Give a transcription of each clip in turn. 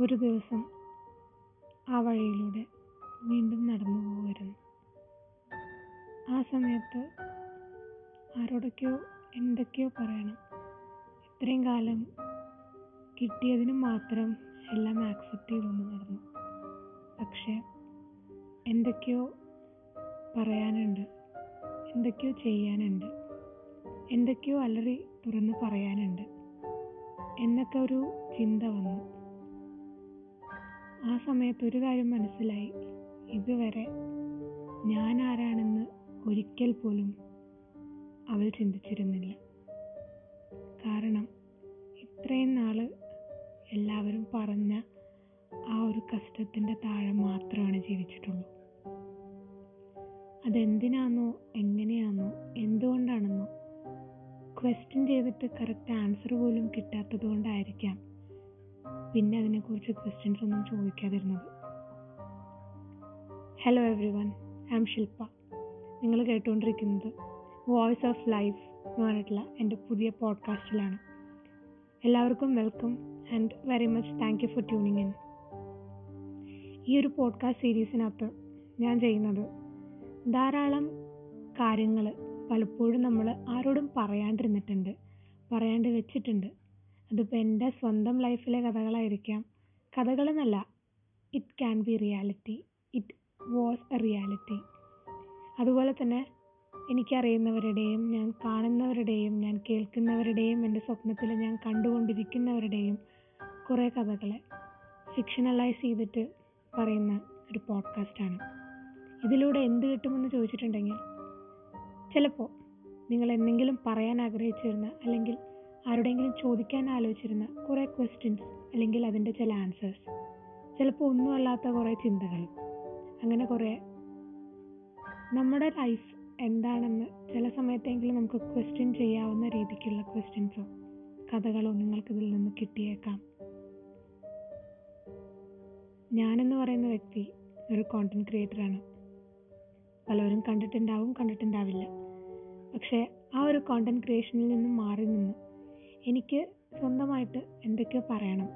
ഒരു ദിവസം ആ വഴിയിലൂടെ വീണ്ടും നടന്നു പോവുമായിരുന്നു ആ സമയത്ത് ആരോടൊക്കെയോ എന്തൊക്കെയോ പറയണം. ഇത്രയും കാലം കിട്ടിയതിന് മാത്രം എല്ലാം ആക്സെപ്റ്റ് ചെയ്തുകൊണ്ട് നടന്നു. പക്ഷേ എന്തൊക്കെയോ പറയാനുണ്ട് എന്തൊക്കെയോ ചെയ്യാനുണ്ട് എന്തൊക്കെയോ അലറി തുറന്ന് പറയാനുണ്ട് എന്നൊക്കെ ഒരു ചിന്ത വന്നു. ആ സമയത്ത് ഒരു കാര്യം മനസ്സിലായി. ഇതുവരെ ഞാൻ ആരാണെന്ന് ഒരിക്കൽ പോലും അവൾ ചിന്തിച്ചിരുന്നില്ല. കാരണം ഇത്രയും നാൾ എല്ലാവരും പറഞ്ഞ ആ ഒരു കഷ്ടത്തിന്റെ താഴെ മാത്രമാണ് ജീവിച്ചിട്ടുള്ളൂ. അതെന്തിനാന്നോ എങ്ങനെയാണോ എന്തുകൊണ്ടാണെന്നോ ക്വസ്റ്റ്യൻ ചെയ്തിട്ട് കറക്റ്റ് ആൻസർ പോലും കിട്ടാത്തത് കൊണ്ടായിരിക്കാം പിന്നെ അതിനെക്കുറിച്ച് ക്വസ്റ്റ്യൻസ് ഒന്നും ചോദിക്കാതിരുന്നത്. Hello everyone I'm Shilpa നിങ്ങൾ കേട്ടുകൊണ്ടിരിക്കുന്നത് വോയിസ് ഓഫ് ലൈഫ് എന്ന് പറഞ്ഞിട്ടുള്ള എന്റെ പുതിയ പോഡ്കാസ്റ്റിലാണ് എല്ലാവർക്കും welcome and very much thank you for tuning in ഈ ഒരു പോഡ്കാസ്റ്റ് സീരീസിനകത്ത് ഞാൻ ചെയ്യുന്നത് ധാരാളം കാര്യങ്ങൾ പലപ്പോഴും നമ്മൾ ആരോടും പറയാണ്ടിരുന്നിട്ടുണ്ട് പറയാണ്ട് വെച്ചിട്ടുണ്ട്. അതിപ്പോൾ എന്റെ സ്വന്തം ലൈഫിലെ കഥകളായിരിക്കാം. കഥകളെന്നല്ല it can be reality it was a reality അതുപോലെ തന്നെ എനിക്കറിയുന്നവരുടെയും ഞാൻ കാണുന്നവരുടെയും ഞാൻ കേൾക്കുന്നവരുടെയും എന്റെ സ്വപ്നത്തിൽ ഞാൻ കണ്ടുകൊണ്ടിരിക്കുന്നവരുടെയും കുറേ കഥകളെ ഫിക്ഷണലൈസ് ചെയ്തിട്ട് പറയുന്ന ഒരു പോഡ്കാസ്റ്റാണ് ഇതിലൂടെ എന്ത് കിട്ടുമെന്ന് ചോദിച്ചിട്ടുണ്ടെങ്കിൽ ചിലപ്പോൾ നിങ്ങൾ എന്തെങ്കിലും പറയാൻ ആഗ്രഹിച്ചിരുന്ന അല്ലെങ്കിൽ ആരോടെങ്കിലും ചോദിക്കാൻ ആലോചിച്ചിരുന്ന കുറേ ക്വസ്റ്റ്യൻസ് അല്ലെങ്കിൽ അതിന്റെ ചില ആൻസേഴ്സ് ചിലപ്പോൾ ഒന്നും അല്ലാത്ത കുറേ ചിന്തകൾ. അങ്ങനെ കുറേ. നമ്മുടെ ലൈഫ് എന്താണെന്ന് ചില സമയത്തെങ്കിലും നമുക്ക് ക്വസ്റ്റ്യൻ ചെയ്യാവുന്ന രീതിക്കുള്ള ക്വസ്റ്റ്യൻസോ കഥകളോ നിങ്ങൾക്കിതിൽ നിന്ന് കിട്ടിയേക്കാം. ഞാനെന്ന് പറയുന്ന വ്യക്തി ഒരു കോണ്ടന്റ് ക്രിയേറ്ററാണ് പലരും കണ്ടിട്ടുണ്ടാവും കണ്ടിട്ടുണ്ടാവില്ല. പക്ഷേ ആ ഒരു കോണ്ടന്റ് ക്രിയേഷനിൽ നിന്നും മാറി നിന്ന് എനിക്ക് സ്വന്തമായിട്ട് എന്തൊക്കെയോ പറയണം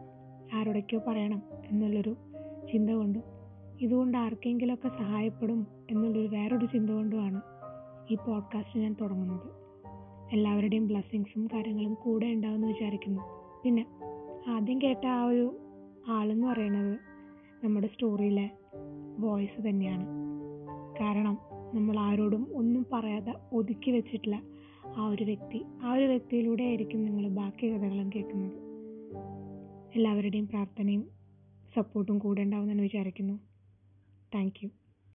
ആരോടൊക്കെയോ പറയണം എന്നുള്ളൊരു ചിന്ത കൊണ്ടും ഇതുകൊണ്ട് ആർക്കെങ്കിലുമൊക്കെ സഹായപ്പെടും എന്നുള്ളൊരു വേറൊരു ചിന്ത കൊണ്ടുമാണ് ഈ പോഡ്കാസ്റ്റ് ഞാൻ തുടങ്ങുന്നത്. എല്ലാവരുടെയും ബ്ലെസ്സിങ്സും കാര്യങ്ങളും കൂടെ ഉണ്ടാവുമെന്ന് വിചാരിക്കുന്നു. പിന്നെ ആദ്യം കേട്ട ആ ഒരു ആളെന്ന് പറയുന്നത് നമ്മുടെ സ്റ്റോറിയിലെ വോയിസ് തന്നെയാണ്. കാരണം നമ്മൾ ആരോടും ഒന്നും പറയാതെ ഒതുക്കി വെച്ചിട്ടില്ല. ആ ഒരു വ്യക്തി ആ ഒരു വ്യക്തിയിലൂടെ ആയിരിക്കും നിങ്ങൾ ബാക്കി കഥകളും കേൾക്കുന്നത്. എല്ലാവരുടെയും പ്രാർത്ഥനയും സപ്പോർട്ടും കൂടെ ഉണ്ടാവുമെന്ന് വിചാരിക്കുന്നു. Thank you